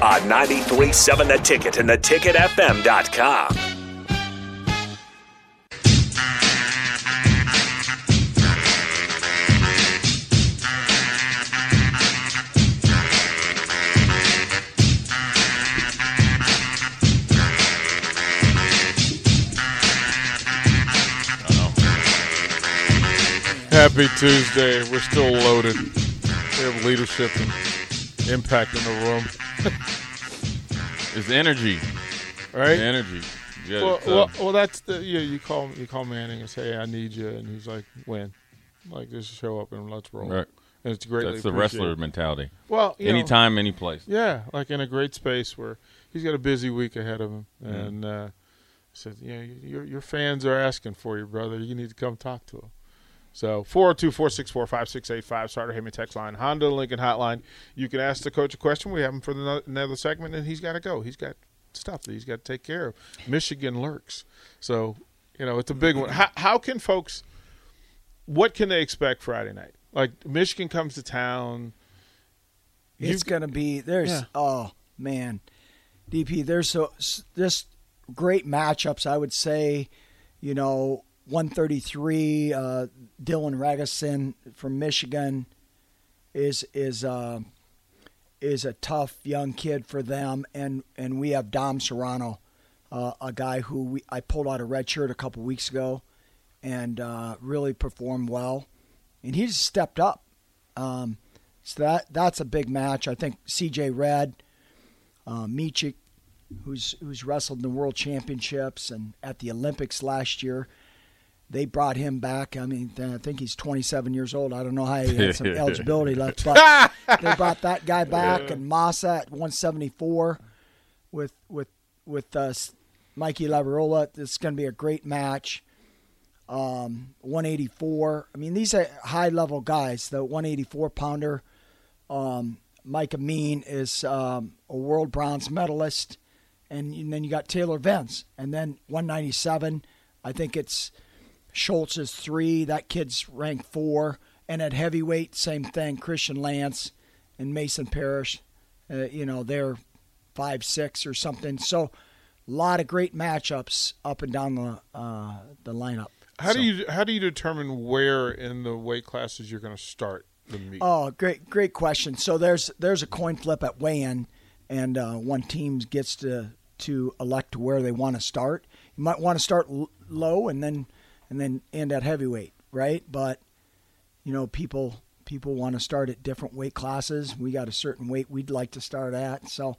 On 93.7 The Ticket and theticketfm.com. Happy Tuesday. We're still loaded. We have leadership and impact in the room. It's energy. Right? The energy. Yeah, Well, uh, well, well, that's the yeah. You call you call Manning and say, "I need you," and he's like, "When?" Like just show up and let's roll. Right. And it's great. that's the wrestler mentality. Well, you know, Anytime, any place. Yeah, like in a great space where he's got a busy week ahead of him, Mm-hmm. and uh, said, "Yeah, your your fans are asking for you, brother. You need to come talk to them." So 402-464-5685, Starter Heyman text line, Honda Lincoln hotline. You can ask the coach a question. We have him for the another segment, and he's got to go. He's got stuff that he's got to take care of. Michigan lurks, so you know it's a big one. How, how can folks? What can they expect Friday night? Like Michigan comes to town. You- It's going to be there's Yeah. oh man, DP. There's so just great matchups. I would say, you know, 133. Uh, Dylan Ragusin from Michigan is is uh, is a tough young kid for them, and and we have Dom Serrano, uh, a guy who we, I pulled out a red shirt a couple weeks ago, and uh, really performed well, and he's stepped up. Um, so that that's a big match. I think C.J. Red, uh, Micic, who's who's wrestled in the World Championships and at the Olympics last year, they brought him back. I mean, I think he's 27 years old. I don't know how he had some eligibility left, but they brought that guy back and Massa at 174 with with with uh, Mikey Labriola. It's going to be a great match. Um, 184. I mean, these are high level guys. The 184 pounder, um, Myles Amine is um, a world bronze medalist, and, and then you got Taylor Venz, and then 197. I think it's Schultz is three. That kid's ranked four, and at heavyweight, same thing. Christian Lance and Mason Parris, uh, you know, they're five six or something. So, a lot of great matchups up and down the uh, the lineup. How So- do you how do you determine where in the weight classes you're going to start the meet? Oh, great, great question. So there's there's a coin flip at weigh-in, and uh, one team gets to to elect where they want to start. You might want to start l- low and then and then end at heavyweight, right? But you know, people people want to start at different weight classes. We got a certain weight we'd like to start at, so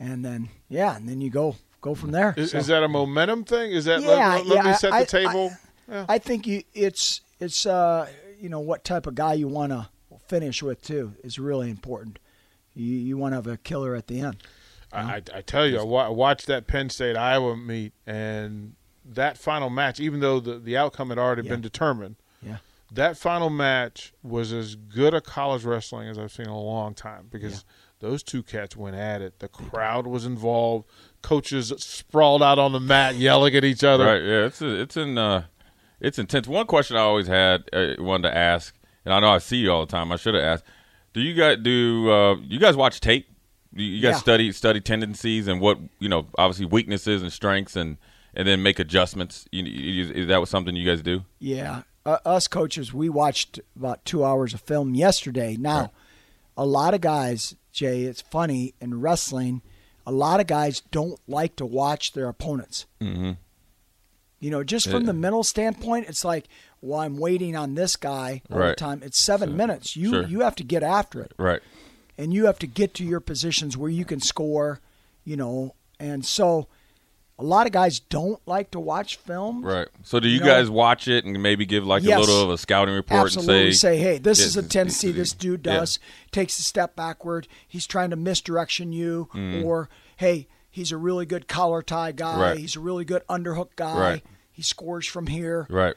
and then yeah, and then you go go from there. is, So- is that a momentum thing? Is that Yeah, let, let- yeah, me set I- the table? Yeah. I think you it's it's uh you know what type of guy you want to finish with too is really important. You you want to have a killer at the end. I, I, I tell you, I wa- I watched that Penn State Iowa meet, and that final match, even though the, the outcome had already Yeah. been determined, Yeah. that final match was as good a college wrestling as I've seen in a long time because those two cats went at it. The crowd was involved. Coaches sprawled out on the mat yelling at each other. Right. Yeah. It's it's in uh, it's intense. One question I always had uh, wanted to ask, and I know I see you all the time. I should have asked. Do you guys do? Uh, you guys watch tape? You guys Yeah. study study tendencies and what you know? Obviously weaknesses and strengths, and and then make adjustments. You, you, is that what something you guys do? Yeah, uh, us coaches, we watched about two hours of film yesterday. Now, Right. a lot of guys, Jay, it's funny in wrestling. A lot of guys don't like to watch their opponents. Mm-hmm. You know, just from Yeah. the mental standpoint, it's like, well, I'm waiting on this guy all the time. It's seven Sure. minutes. You Sure. you have to get after it. Right. and you have to get to your positions where you can score, you know. And so A lot of guys don't like to watch film. Right. So do you No. guys watch it and maybe give like Yes. a little of a scouting report Absolutely. and say, hey, this Yeah, is a tendency this dude yeah. does. Takes a step backward. He's trying to misdirection you. Mm-hmm. Or, hey, he's a really good collar tie guy. Right. He's a really good underhook guy. Right. He scores from here. right?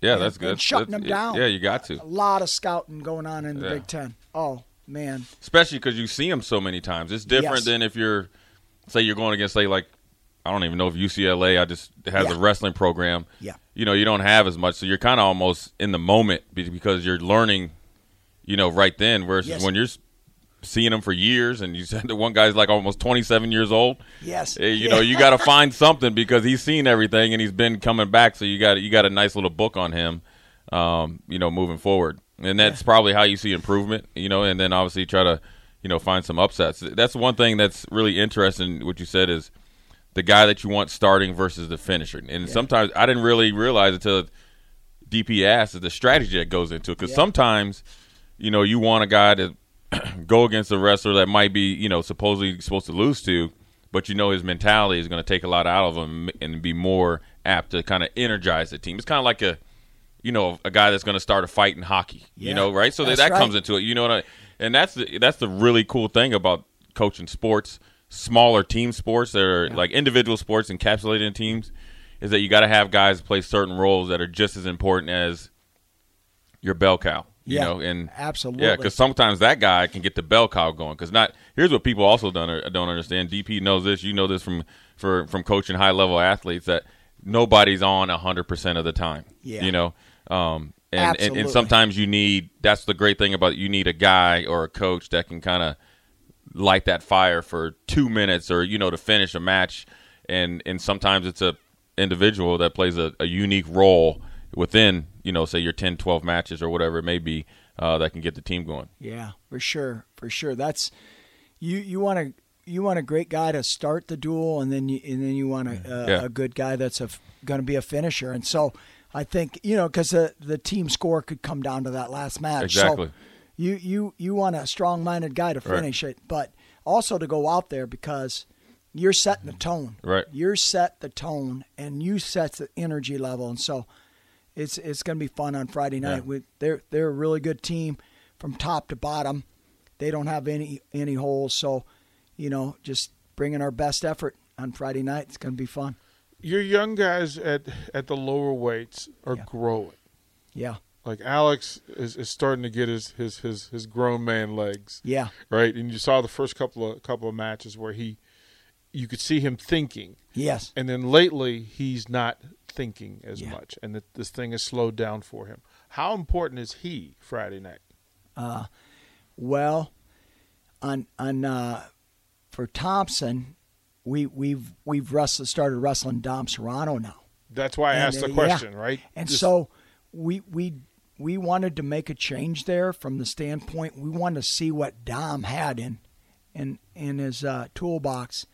Yeah, And- that's good. and shutting That's- them down. Yeah, you got to. A lot of scouting going on in the Yeah. Big Ten. Oh, man. especially because you see them so many times. It's different Yes. than if you're, say, you're going against, say, like, I don't even know if UCLA. I just has Yeah. a wrestling program. Yeah. You know, you don't have as much, so you're kind of almost in the moment because you're learning, you know, right then. Versus Yes. when you're seeing them for years, and you said that one guy's like almost 27 years old. Yes. eh, You know, you got to find something because he's seen everything and he's been coming back. So you got you got a nice little book on him. Um, you know, moving forward, and that's probably how you see improvement. You know, and then obviously try to, you know, find some upsets. That's one thing that's really interesting. What you said is the guy that you want starting versus the finisher. And sometimes I didn't really realize until DP asked is the strategy that goes into it. Because Yeah. sometimes, you know, you want a guy to go against a wrestler that might be, you know, supposedly supposed to lose to, but you know his mentality is going to take a lot out of him and be more apt to kind of energize the team. It's kind of like a, you know, a guy that's going to start a fight in hockey. You know, right? So that right. comes into it. You know what I? And that's the that's the really cool thing about coaching sports, smaller team sports that are like individual sports encapsulated in teams, is that you got to have guys play certain roles that are just as important as your bell cow. You Yeah, know, and absolutely. yeah, because sometimes that guy can get the bell cow going. Because not here's what people also don't don't understand. DP knows this. You know this from for from coaching high level athletes that nobody's on hundred percent of the time. Yeah. you know, um, and, and and sometimes you need. That's the great thing about it, you need a guy or a coach that can kind of light that fire for two minutes or you know to finish a match and and sometimes it's a individual that plays a, a unique role within you know say your 10 12 matches or whatever it may be uh, that can get the team going Yeah, for sure, for sure. That's you. You want to you want a great guy to start the duel, and then you and then you want a, a, Yeah. a good guy that's a going to be a finisher. And so I think you know because the the team score could come down to that last match. Exactly. So you you you want a strong minded guy to Right. finish it, but also to go out there because you're setting the tone. Right. You're set the tone, and you set the energy level, and so it's it's going to be fun on Friday night. Yeah. With they're they're a really good team from top to bottom. They don't have any any holes, so you know just bringing our best effort on Friday night. It's going to be fun. Your young guys at at the lower weights are Yeah. growing. Yeah, Like Alex is, is starting to get his, his, his, his grown man legs. yeah, Right? And you saw the first couple of couple of matches where he you could see him thinking. yes, And then lately he's not thinking as Yeah. much and that this thing has slowed down for him. How important is he Friday night? Well, on on uh, for Thomsen, we we've we've wrestled, started wrestling Dom Serrano now. That's why I And, asked the uh, yeah. question, right? And Just- so we we we wanted to make a change there from the standpoint we wanted to see what Dom had in in in his uh, toolbox,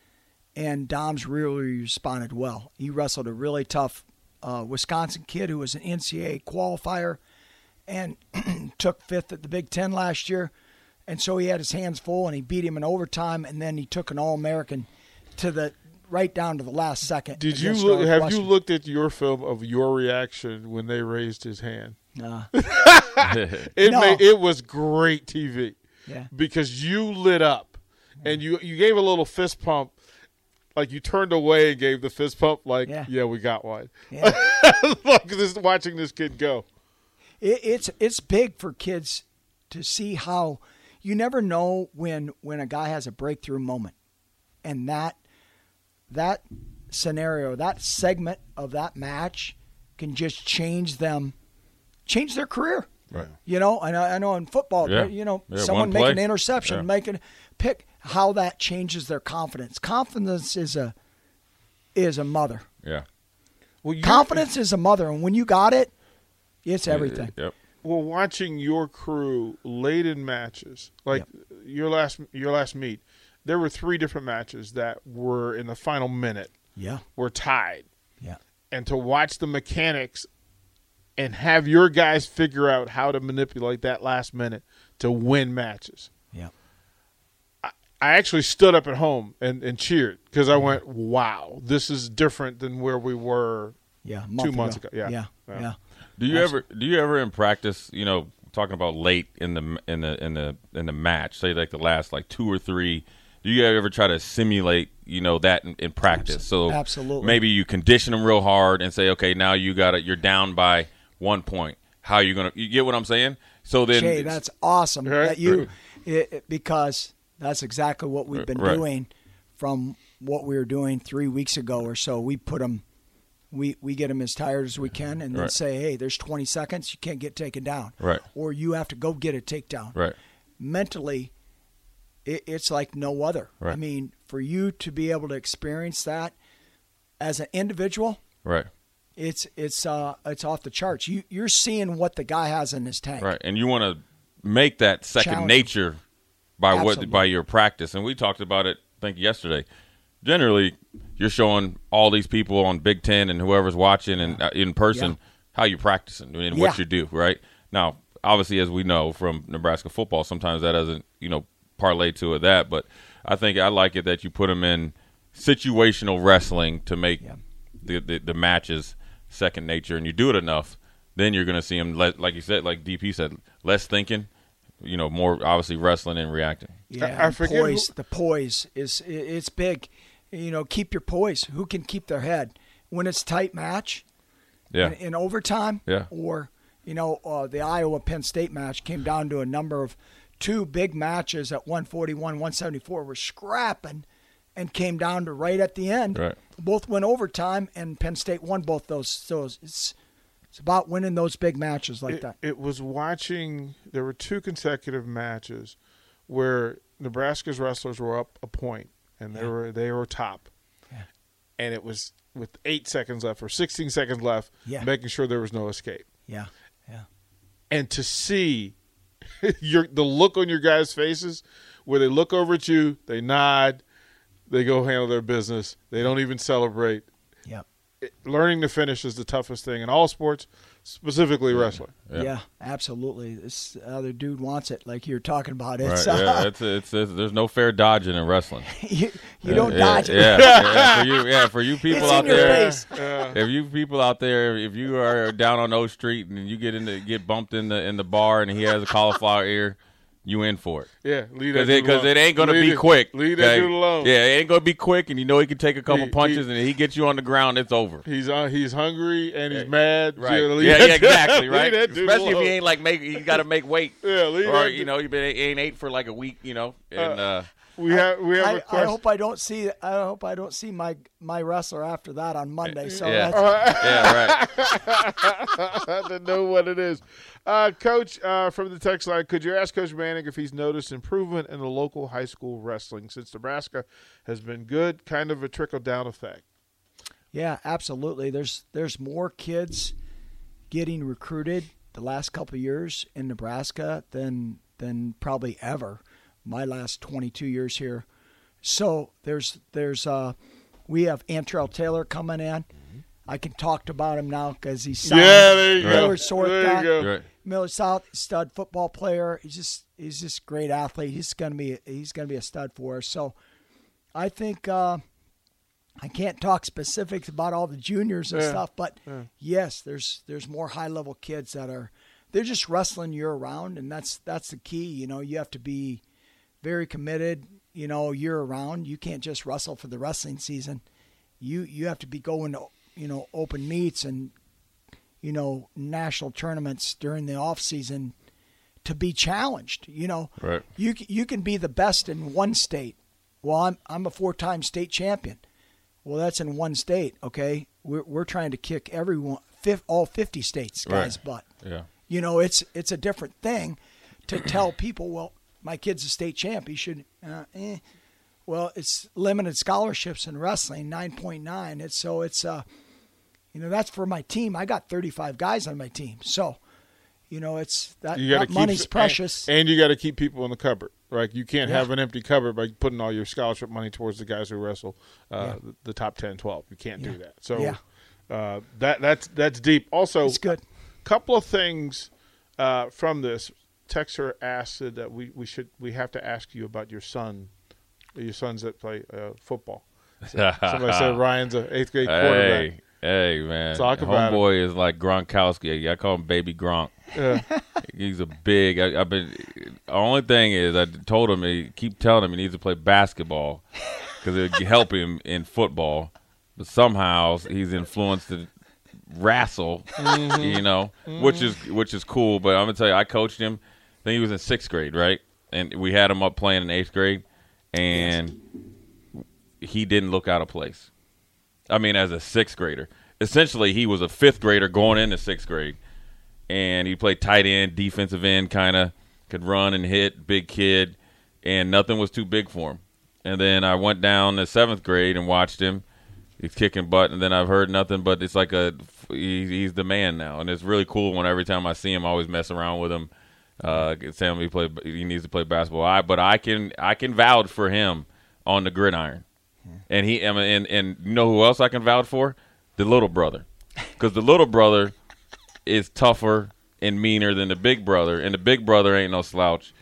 and Dom's really responded well. He wrestled a really tough uh, Wisconsin kid who was an NCAA qualifier, and took fifth at the Big Ten last year, and so he had his hands full, and he beat him in overtime, and then he took an All American to the right down to the last second. Did you look, have you looked at your film of your reaction when they raised his hand? Uh, It No. made, it was great TV yeah. because you lit up and you you gave a little fist pump, like you turned away and gave the fist pump, like Yeah. yeah, we got one. Yeah. Look, this watching this kid go. it, it's it's big for kids to see how you never know when when a guy has a breakthrough moment, and that that scenario, that segment of that match, can just change them, change their career. Right. You know, I I know in football, Yeah. you know, Yeah, someone one making an interception, Yeah. making pick how that changes their confidence. Confidence is a is a mother. yeah Well, Confidence is a mother, and when you got it, it's everything. yep Well, watching your crew late in matches, like your last your last meet, there were three different matches that were in the final minute Yeah, were tied. yeah. and to watch the mechanics and have your guys figure out how to manipulate that last minute to win matches. Yeah. I actually stood up at home and, and cheered because I went, "Wow, this is different than where we were." Yeah, a Two month months ago, yeah. yeah, Yeah. yeah. Do you ever do you ever in practice, you know, talking about late in the in the in the in the match, say like the last like two or three, do you ever try to simulate, you know, that in, in practice? So Absolutely. maybe you condition them real hard and say, okay, now you got it, you're down by one point. How are you gonna? You get what I'm saying? So then, Jay, that's awesome Right. that you it, it- because that's exactly what we've been Right. doing from what we were doing three weeks ago or so. We put them, we we get them as tired as we can, and then Right. say, hey, there's 20 seconds, you can't get taken down, Right. Or you have to go get a takedown, right, Mentally, it, it's like no other. I mean, for you to be able to experience that as an individual, right, it's it's uh it's off the charts. You you're seeing what the guy has in his tank. right, and you want to make that second nature by what by your practice, and we talked about it, I think yesterday. Generally, you're showing all these people on Big Ten and whoever's watching and uh, in person Yeah. how you practicing and what Yeah. you do. Right now, obviously, as we know from Nebraska football, sometimes that doesn't you know parlay to that, but I think I like it that you put them in situational wrestling to make Yeah. the, the the matches second nature, and you do it enough, then you're going to see them. Le- like you said, like DP said, less thinking, you know, more obviously wrestling and reacting. Yeah, I- I forget poise. who- the poise is it's big. You know, keep your poise. Who can keep their head when it's tight match Yeah, in, in overtime? Yeah. Or you know, uh, the Iowa Penn State match came down to a number of two big matches at 141, 174 were scrapping, and came down to right at the end. Right. Both went overtime, and Penn State won both those. So it's it's about winning those big matches like it, that. it was watching. There were two consecutive matches where Nebraska's wrestlers were up a point and they were they were top, Yeah. and it was with eight seconds left or sixteen seconds left, Yeah. making sure there was no escape. yeah, yeah. And to see your the look on your guys' faces where they look over at you, they nod, they go handle their business, they don't even celebrate. Yep. It- learning to finish is the toughest thing in all sports, specifically wrestling. Yeah. absolutely. This other dude wants it, like you're talking about. right. Yeah, uh, it's, it's, it's there's no fair dodging in wrestling. you, you don't yeah, dodge it. Yeah, yeah, for you, yeah, for you people It's out in your there. face. If you people out there, if you are down on O Street and you get in the, get bumped in the in the bar and he has a cauliflower ear, you in for it. Yeah, leave that Because it, dude 'cause alone. it ain't going to Leave be it- quick. Leave that okay? dude alone. Yeah, it ain't going to be quick, and you know he can take a couple He- punches, he- and he gets you on the ground, it's over. He's uh, he's hungry and he's mad. Right. Yeah, Yeah, yeah, exactly, right? Especially if alone. he ain't like make he got to make weight. Yeah, leave or you know, he been ain't ate for like a week, you know, and uh, We have we have a I, I question. hope I don't see. I hope I don't see my my wrestler after that on Monday. So yeah, that's, yeah, right. to know what it is. Uh, Coach uh, from the text line, could you ask Coach Manning if he's noticed improvement in the local high school wrestling since Nebraska has been good, kind of a trickle down effect? yeah, absolutely. There's there's more kids getting recruited the last couple of years in Nebraska than than probably ever. My last 22 years here. So there's there's uh we have Antrell Taylor coming in. I can talk about him now because he's signed. Yeah, there you go. Millard There you go. Right. Millard South stud football player. He's just he's just great athlete. He's gonna be he's gonna be a stud for us. So I think uh, I can't talk specifics about all the juniors and Yeah. stuff, but yes, there's there's more high level kids that are they're just wrestling year round, and that's that's the key. You know, you have to be very committed. You know, year around. You can't just wrestle for the wrestling season. You you have to be going to you know open meets and you know national tournaments during the off season to be challenged. You know, Right. you you can be the best in one state. Well, I'm I'm a four time state champion. Well, that's in one state. Okay, we're we're trying to kick everyone, all fifty states guys' Right. butt. Yeah. You know, it's it's a different thing to tell people. Well, my kid's a state champ. He should. Uh, eh. Well, it's limited scholarships in wrestling, nine point nine. It's so it's uh, you know, that's for my team. I got thirty five guys on my team, so you know, it's that, You that keep money's and- precious. and, you got to keep people in the cupboard. Right, you can't Yeah. have an empty cupboard by putting all your scholarship money towards the guys who wrestle uh, Yeah. the, the top 10, 12. You can't do that. So Yeah. uh, that that's that's deep. Also, It's good. couple of things uh, from this. Texter asked that we, we should we have to ask you about your son Your sons that play uh, football. Somebody said Ryan's an eighth grade quarterback. Hey, hey, man. Talk about. Homeboy is like Gronkowski. I call him Baby Gronk. Yeah. He's a big. I, I've been. The only thing is, I told him. He keep telling him he needs to play basketball because it would help him in football. But somehow he's influenced to wrestle. Mm-hmm. You know, which is which is cool. But I'm gonna tell you, I coached him. I think he was in sixth grade, right? And we had him up playing in eighth grade, and he didn't look out of place. I mean, as a sixth grader. Essentially, he was a fifth grader going into sixth grade, and he played tight end, defensive end, kind of could run and hit, big kid, and nothing was too big for him. And then I went down to seventh grade and watched him. He's kicking butt, and then I've heard nothing but it's like a he's the man now, and it's really cool when every time I see him, I always mess around with him. Uh, say him he play he needs to play basketball. I but I can I can vouch for him on the gridiron. And he and and you know who else I can vouch for? The little brother, because the little brother is tougher and meaner than the big brother, and the big brother ain't no slouch.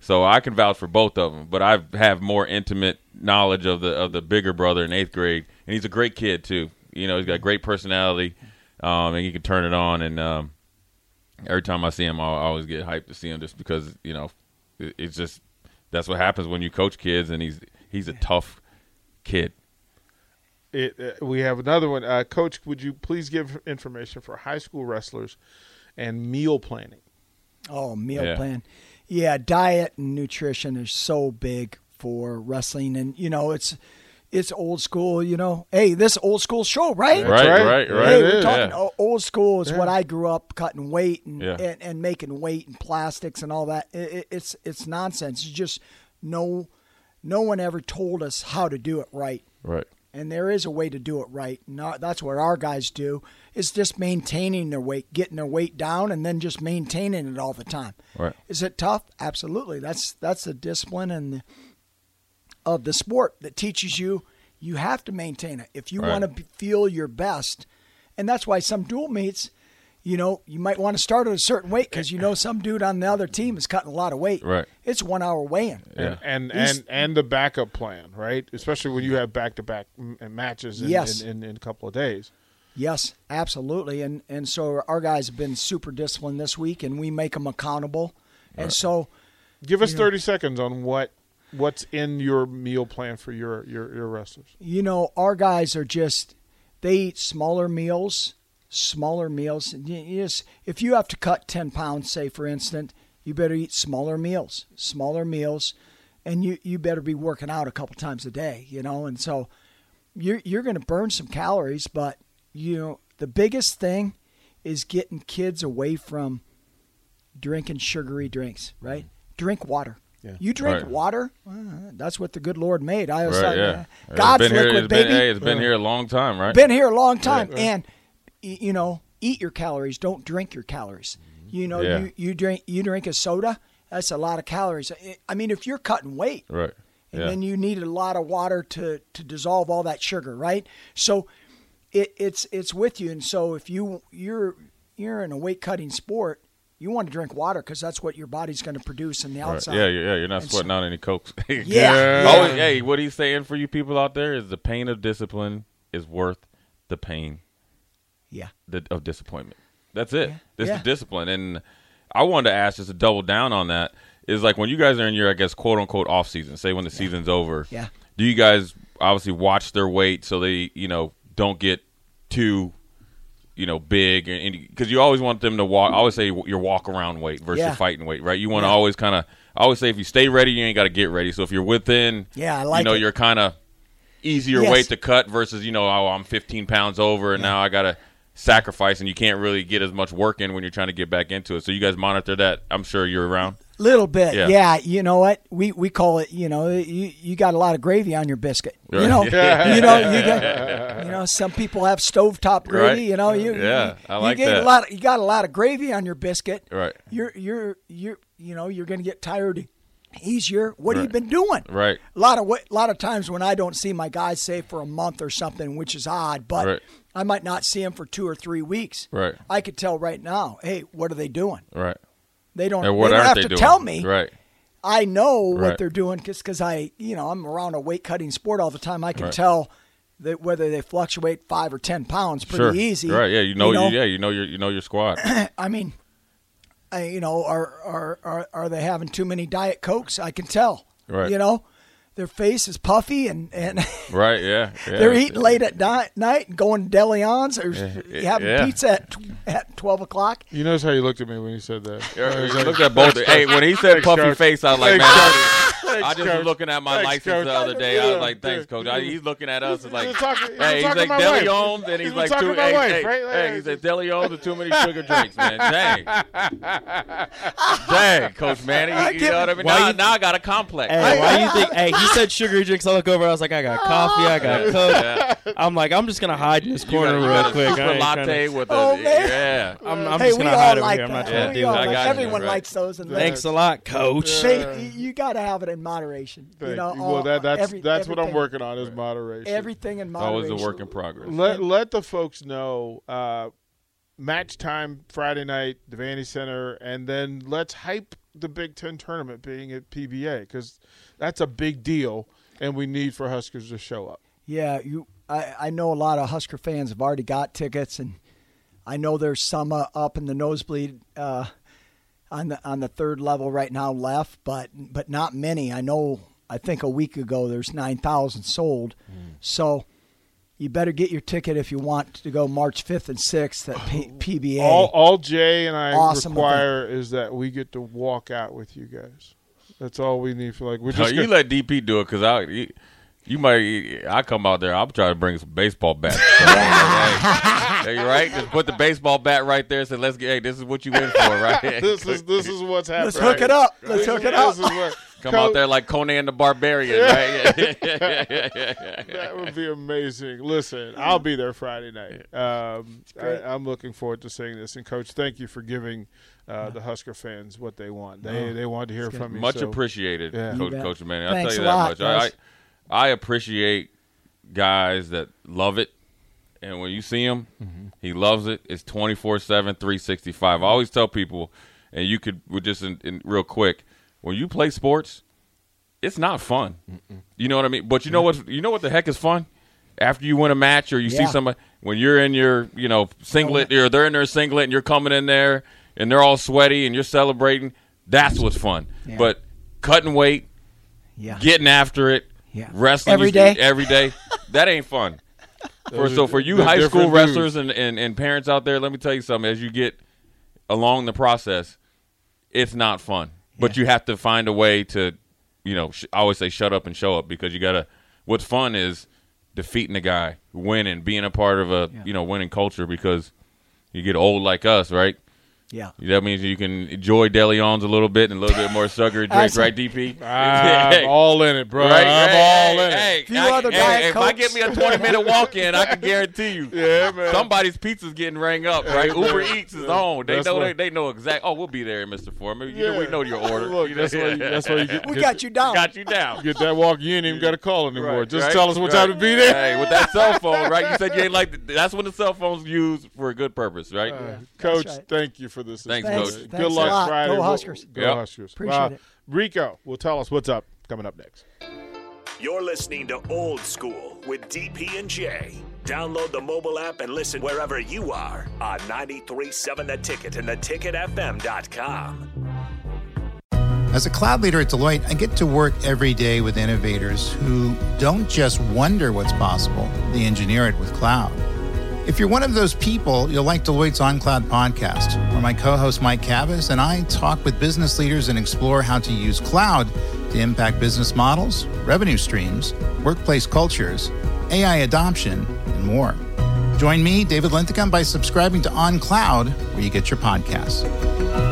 So I can vouch for both of them, but I have more intimate knowledge of the of the bigger brother in eighth grade, and he's a great kid too. You know, he's got great personality, um, and he can turn it on. And um, every time I see him, I always get hyped to see him, just because you know, it, it's just that's what happens when you coach kids, and he's he's a tough kid. It, uh, we have another one. Uh, Coach, would you please give information for high school wrestlers and meal planning? Oh, meal Yeah. plan. Yeah, diet and nutrition is so big for wrestling, and you know it's it's old school. You know, hey, this old school show, right? Right, right. right, right. Hey, we're talking yeah. old school is what I grew up cutting weight and, Yeah. and and making weight and plastics and all that. It, it- it's it's nonsense. It's just no no one ever told us how to do it right. Right. And there is a way to do it right. And our- that's what our guys do. Is just maintaining their weight, getting their weight down, and then just maintaining it all the time. Right. Is it tough? Absolutely. That's that's the discipline and the, of the sport that teaches you you have to maintain it if you Right. want to feel your best. And that's why some dual meets, you know, you might want to start at a certain weight because you know some dude on the other team is cutting a lot of weight. Right. It's one hour weigh-in. Yeah. And He's- and and the backup plan, right? Especially when you have back to back matches in, Yes. in, in, in a couple of days. Yes, absolutely. And and so our guys have been super disciplined this week, and we make them accountable. And so Give us You know- thirty seconds on what what's in your meal plan for your your, your wrestlers. you know, our guys are just they eat smaller meals, smaller meals. And you- you just, if you have to cut ten pounds, say for instance, you better eat smaller meals, smaller meals, and you you better be working out a couple times a day. You know, and so you're you're going to burn some calories, but you know the biggest thing is getting kids away from drinking sugary drinks. Right? Mm-hmm. Drink water. Yeah. You drink Right. water. well, that's what the good Lord made. I was Right. like, Yeah. uh, God's it's been here, liquid, it's been, baby. Hey, it's been here a long time, right? Been here a long time, Right. and you know, eat your calories. Don't drink your calories. You know, Yeah. you, you drink you drink a soda. That's a lot of calories. I- I mean, if you're cutting weight, right. and Yeah. then you need a lot of water to to dissolve all that sugar, right? So it, it's it's with you, and so if you you're you're in a weight cutting sport, you want to drink water because that's what your body's going to produce in the outside. Yeah, yeah, yeah. You're not And sweating out any cokes. Yeah, yeah. Always, hey, what he's saying for you people out there is the pain of discipline is worth the pain yeah. the, of disappointment. That's it. Yeah. This Yeah. is discipline. And I wanted to ask just to double down on that is like when you guys are in your, I guess, quote unquote off season, say when the season's over. Yeah. Do you guys obviously watch their weight so they, you know, don't get too, you know, big? And because you always want them to walk, I always say your walk around weight versus Yeah. fighting weight, right? You want to Yeah. always kind of, I always say if you stay ready, you ain't got to get ready. So if you're within, Yeah, I like you know, it. you're kind of easier Yes. weight to cut versus you know oh I'm 15 pounds over and now I gotta sacrifice and you can't really get as much work in when you're trying to get back into it. So you guys monitor that. I'm sure you're around. Little bit, Yeah. yeah. You know what? We we call it. You know, you you got a lot of gravy on your biscuit. You know, Yeah. you know, you got. You know, some people have stovetop gravy. Right. You know, you Yeah, you, I like you get that. A lot. Of, you got a lot of gravy on your biscuit. Right. You're you're you're you know you're going to get tired easier. What have you been doing? Right. A lot of wa- lot of times when I don't see my guys say for a month or something, which is odd, but Right. I might not see them for two or three weeks. Right. I could tell right now. Hey, what are they doing? Right. They don't. And what they don't have they to doing? tell me. Right. I know what they're doing because I, you know, I'm around a weight cutting sport all the time. I can Right. tell that whether they fluctuate five or ten pounds pretty sure. easy. Right? Yeah, you know, you yeah, you know your you know your squad. I mean, I, you know, are, are are are they having too many diet cokes? I can tell. Right. You know, their face is puffy and and right? Yeah. yeah. they're eating late at ni- night and going to Deleons or Yeah, having yeah. pizza at tw- at twelve o'clock. You notice how you looked at me when you said that. Yeah, you looked at both. Hey, when he said puffy Coach. face, I was like, Thanks, man, Coach. I, Thanks, I just Coach. was looking at my Thanks, license Coach. the other day. I was like, thanks, coach. yeah. I, he's looking at us. It's like, been talking- hey, he's talking like to my. Deleons, and He's he's like, talking two, to my hey, wife, hey, right? hey, Yeah. he Deleons and too many sugar drinks, man. Dang, dang, Coach Manny, you, you know what I mean? Why Now, you- now I got a complex. Hey, why you think? Hey, he said sugary drinks. I look over. I was like, I got coffee. I got coke. I'm like, I'm just gonna hide in this You corner got, you real got a quick. I super ain't latte tryna- with a Oh, man. yeah. I'm, I'm hey, just we gonna all hide over like here. I'm that. not trying to we do all that. like- got you, everyone right. likes those. And Thanks a lot, Coach. They, you got to have it in moderation. Thank you know, you. all- well, that, that's every- that's what I'm everything- working on is moderation. Everything in It's moderation. always a work in progress. Let let the folks know uh, match time Friday night, Devaney Center, and then let's hype the Big Ten tournament being at PBA because that's a big deal, and we need for Huskers to show up. Yeah, you. I, I know a lot of Husker fans have already got tickets, and I know there's some uh, up in the nosebleed uh, on the on the third level right now left, but but not many. I know. I think a week ago there's nine thousand sold, so you better get your ticket if you want to go March fifth and sixth at P- PBA. All all Jay and I Awesome require is that we get to walk out with you guys. That's all we need for like we're No, just you gonna- let DP do it because I. You, you might. I come out there. I'm trying to bring some baseball bats. So, hey, hey, you right? Just put the baseball bat right there. and Say, let's get. Hey, this is what you in for, right? this is this is what's happening. Let's hook it up. Let's hook it up. This is what, Come out there like Conan the Barbarian, right? that would be amazing. Listen, I'll be there Friday night. Um, I, I'm looking forward to seeing this. And coach, thank you for giving uh, the Husker fans what they want. They they want to hear from you. much so- appreciated, Yeah. Coach You. Coach Manning. I'll Thanks tell you that lot, much. I, I. I appreciate guys that love it, and when you see him, Mm-hmm. he loves it. It's 24/7, 365. I always tell people, and you could we're just in, in real quick when you play sports, it's not fun. You know what I mean? But you know what? You know what the heck is fun? After you win a match or you see Yeah. somebody when you're in your you know singlet oh, or they're in their singlet and you're coming in there and they're all sweaty and you're celebrating. That's what's fun. Yeah. But cutting weight, Yeah. getting after it, Yeah. wrestling every day, every day, That ain't fun. For, so for you high school wrestlers and, and, and parents out there, let me tell you something. As you get along the process, it's not fun. But you have to find a way to, you know, sh- I always say shut up and show up because you got to. What's fun is defeating a guy, winning, being a part of a you know winning culture because you get old like us, right? Yeah. That means you can enjoy Deleons a little bit and a little bit more sugary drink, right, DP? I'm all in it, bro. Right? I'm Hey, all in hey, it. Few I- other hey, Diet if I Cokes. get me a 20 minute walk in, I can guarantee you. Yeah, man. Somebody's pizza's getting rang up, right? Uber. Eats is on. They That's know what- they, they know exact. Oh, we'll be there, Mr. Foreman. You know, we know your order. Look, that's why you, that's why you get, We got you down. got you down. get that walk. You ain't even got to call anymore. Right, Just right, tell us what right. time to be there. Hey, with that cell phone, right? You said you ain't like. That's when the cell phone's used for a good purpose, right? Uh, Coach, thank you for this. Thanks, Thanks. Coach. Good Thanks a luck lot. Friday. Go We'll- Huskers. Go Yep. Huskers. Appreciate Uh, it. Rico will tell us what's up coming up next. You're listening to Old School with DP and J. Download the mobile app and listen wherever you are on 937 The Ticket and theticketfm.com. As a cloud leader at Deloitte, I get to work every day with innovators who don't just wonder what's possible, they engineer it with cloud. If you're one of those people, you'll like Deloitte's OnCloud podcast, where my co host Mike Kavis and I talk with business leaders and explore how to use cloud to impact business models, revenue streams, workplace cultures, AI adoption, and more. Join me, David Linthicum, by subscribing to OnCloud, where you get your podcasts.